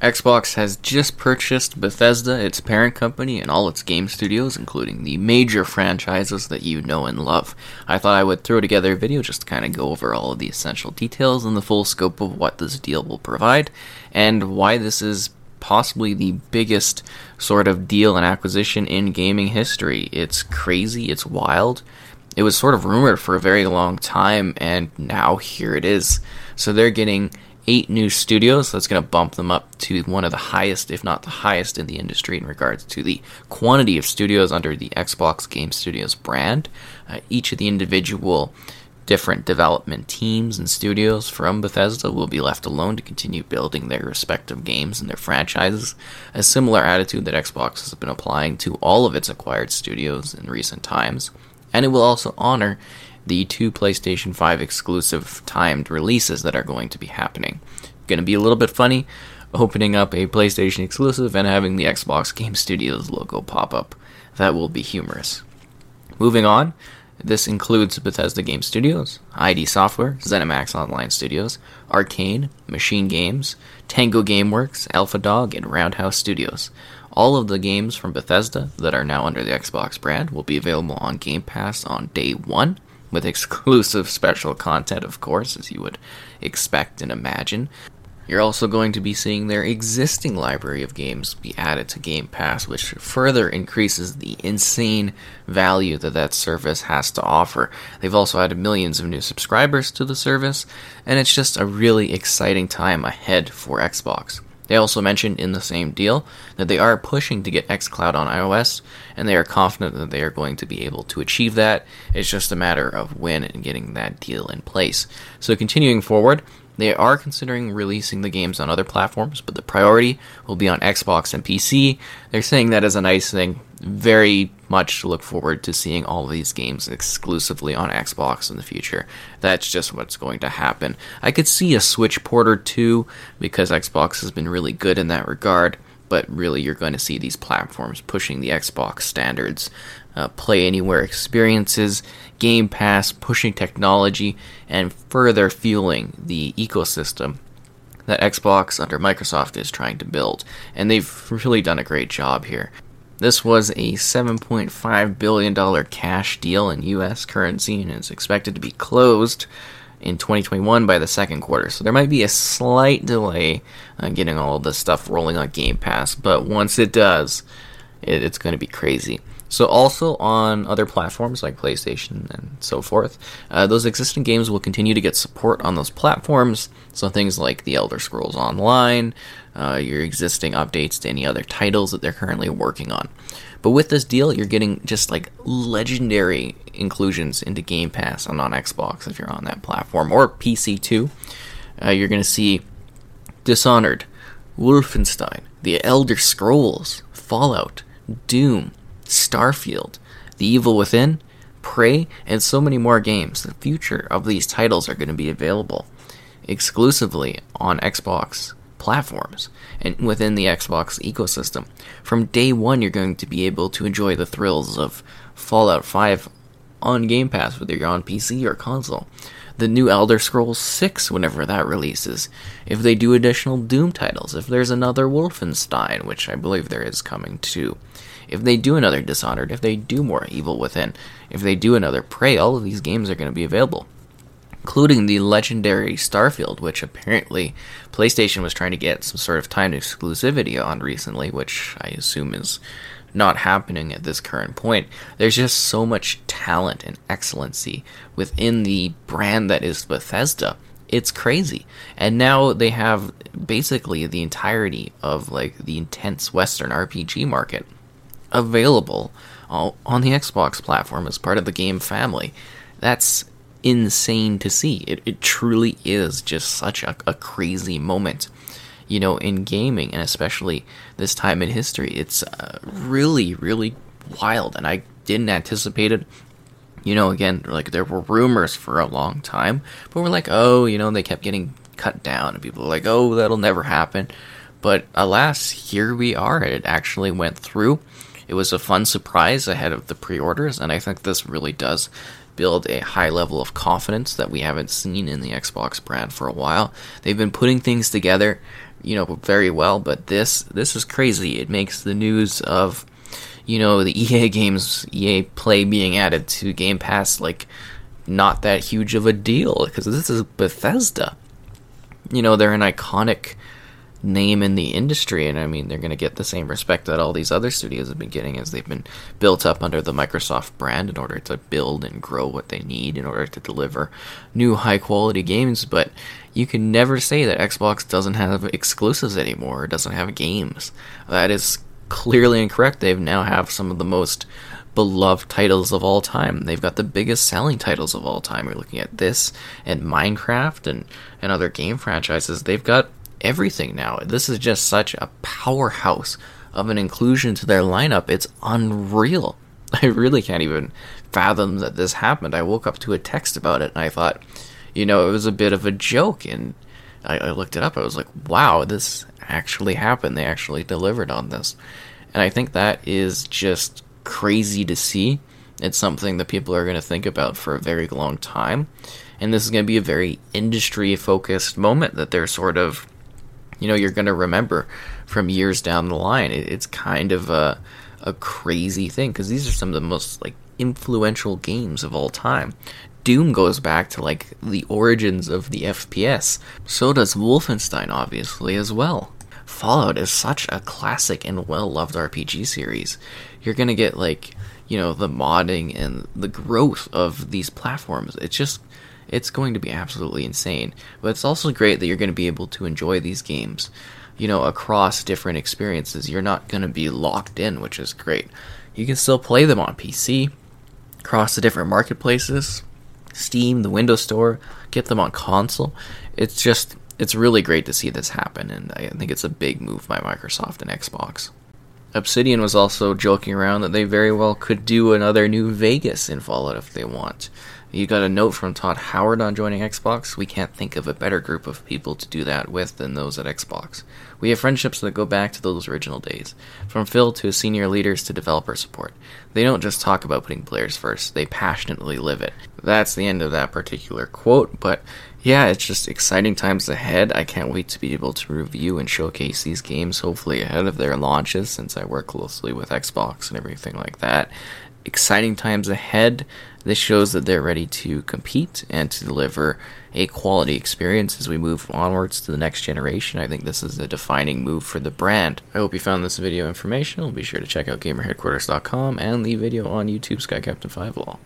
Xbox has just purchased Bethesda, its parent company, and all its game studios, including the major franchises that you know and love. I thought I would throw together a video just to kind of go over all of the essential details and the full scope of what this deal will provide, and why this is possibly the biggest sort of deal and acquisition in gaming history. It's crazy, it's wild. It was sort of rumored for a very long time, and now here it is. So they're getting eight new studios. That's going to bump them up to one of the highest, if not the highest, in the industry in regards to the quantity of studios under the Xbox Game Studios brand. Uh, each of the individual different development teams and studios from Bethesda will be left alone to continue building their respective games and their franchises. A similar attitude that Xbox has been applying to all of its acquired studios in recent times. And it will also honor the two PlayStation 5 exclusive timed releases that are going to be happening. Going to be a little bit funny opening up a PlayStation exclusive and having the Xbox Game Studios logo pop up. That will be humorous. Moving on, this includes Bethesda Game Studios, ID Software, ZeniMax Online Studios, Arkane, Machine Games, Tango Gameworks, Alpha Dog, and Roundhouse Studios. All of the games from Bethesda that are now under the Xbox brand will be available on Game Pass on day one with exclusive special content, of course, as you would expect and imagine. You're also going to be seeing their existing library of games be added to Game Pass, which further increases the insane value that that service has to offer. They've also added millions of new subscribers to the service, and it's just a really exciting time ahead for Xbox. They also mentioned in the same deal that they are pushing to get xCloud on iOS, and they are confident that they are going to be able to achieve that. It's just a matter of when and getting that deal in place. So, continuing forward, they are considering releasing the games on other platforms, but the priority will be on Xbox and PC. They're saying that as a nice thing. Very much look forward to seeing all these games exclusively on Xbox in the future. That's just what's going to happen. I could see a Switch port or two because Xbox has been really good in that regard but really you're going to see these platforms pushing the Xbox standards, uh, play anywhere experiences, Game Pass, pushing technology, and further fueling the ecosystem that Xbox under Microsoft is trying to build. And they've really done a great job here. This was a $7.5 billion cash deal in US currency and is expected to be closed in 2021 by the second quarter. So there might be a slight delay on getting all of this stuff rolling on Game Pass, but once it does, it, it's going to be crazy. So, also on other platforms like PlayStation and so forth, uh, those existing games will continue to get support on those platforms. So, things like The Elder Scrolls Online, uh, your existing updates to any other titles that they're currently working on. But with this deal, you're getting just like legendary inclusions into Game Pass on on Xbox if you're on that platform or PC too. Uh, you're going to see Dishonored, Wolfenstein, The Elder Scrolls, Fallout, Doom, Starfield, The Evil Within, Prey, and so many more games. The future of these titles are going to be available exclusively on Xbox platforms and within the Xbox ecosystem. From day one, you're going to be able to enjoy the thrills of Fallout 5 on Game Pass, whether you're on PC or console. The new Elder Scrolls 6, whenever that releases. If they do additional Doom titles, if there's another Wolfenstein, which I believe there is coming too. If they do another Dishonored, if they do more Evil Within, if they do another Prey, all of these games are going to be available including the legendary Starfield, which apparently PlayStation was trying to get some sort of timed exclusivity on recently, which I assume is not happening at this current point. There's just so much talent and excellency within the brand that is Bethesda. It's crazy. And now they have basically the entirety of like the intense Western RPG market available on the Xbox platform as part of the game family. That's insane to see. It, it truly is just such a, a crazy moment, you know, in gaming, and especially this time in history. It's uh, really, really wild, and I didn't anticipate it. You know, again, like there were rumors for a long time, but we're like, oh, you know, they kept getting cut down, and people were like, oh, that'll never happen. But alas, here we are. It actually went through. It was a fun surprise ahead of the pre orders, and I think this really does build a high level of confidence that we haven't seen in the Xbox brand for a while. They've been putting things together you know, very well. But this this is crazy. It makes the news of you know the EA games, EA Play being added to Game Pass like not that huge of a deal because this is Bethesda. You know, they're an iconic name in the industry, and I mean, they're going to get the same respect that all these other studios have been getting as they've been built up under the Microsoft brand in order to build and grow what they need in order to deliver new high quality games. But you can never say that Xbox doesn't have exclusives anymore, or doesn't have games. That is clearly incorrect. They now have some of the most beloved titles of all time. They've got the biggest selling titles of all time. You're looking at this and Minecraft and, and other game franchises. They've got everything now. This is just such a powerhouse of an inclusion to their lineup. It's unreal. I really can't even fathom that this happened. I woke up to a text about it and I thought, you know, it was a bit of a joke. And I, I looked it up. I was like, wow, this actually happened. They actually delivered on this. And I think that is just crazy to see. It's something that people are going to think about for a very long time. And this is going to be a very industry focused moment that they're sort of you know you're going to remember from years down the line. It, it's kind of a a crazy thing because these are some of the most like influential games of all time. Doom goes back to like the origins of the FPS. So does Wolfenstein obviously as well. Fallout is such a classic and well-loved RPG series. You're to get like, you know, the modding and the growth of these platforms. It's just it's going to be absolutely insane. But it's also great that you're going to be able to enjoy these games, you know, across different experiences. You're not going to be locked in, which is great. You can still play them on PC, across the different marketplaces, Steam, the Windows Store, get them on console. It's just, it's really great to see this happen, and I think it's a big move by Microsoft and Xbox. Obsidian was also joking around that they very well could do another new Vegas in Fallout if they want. You got a note from Todd Howard on joining Xbox. We can't think of a better group of people to do that with than those at Xbox. We have friendships that go back to those original days, from Phil to senior leaders to developer support. They don't just talk about putting players first, they passionately live it. That's the end of that particular quote, but yeah, it's just exciting times ahead. I can't wait to be able to review and showcase these games, hopefully ahead of their launches, since I work closely with Xbox and everything like that exciting times ahead. This shows that they're ready to compete and to deliver a quality experience as we move onwards to the next generation. I think this is a defining move for the brand. I hope you found this video informational. Be sure to check out GamerHeadquarters.com and the video on YouTube Sky Captain 5 Law.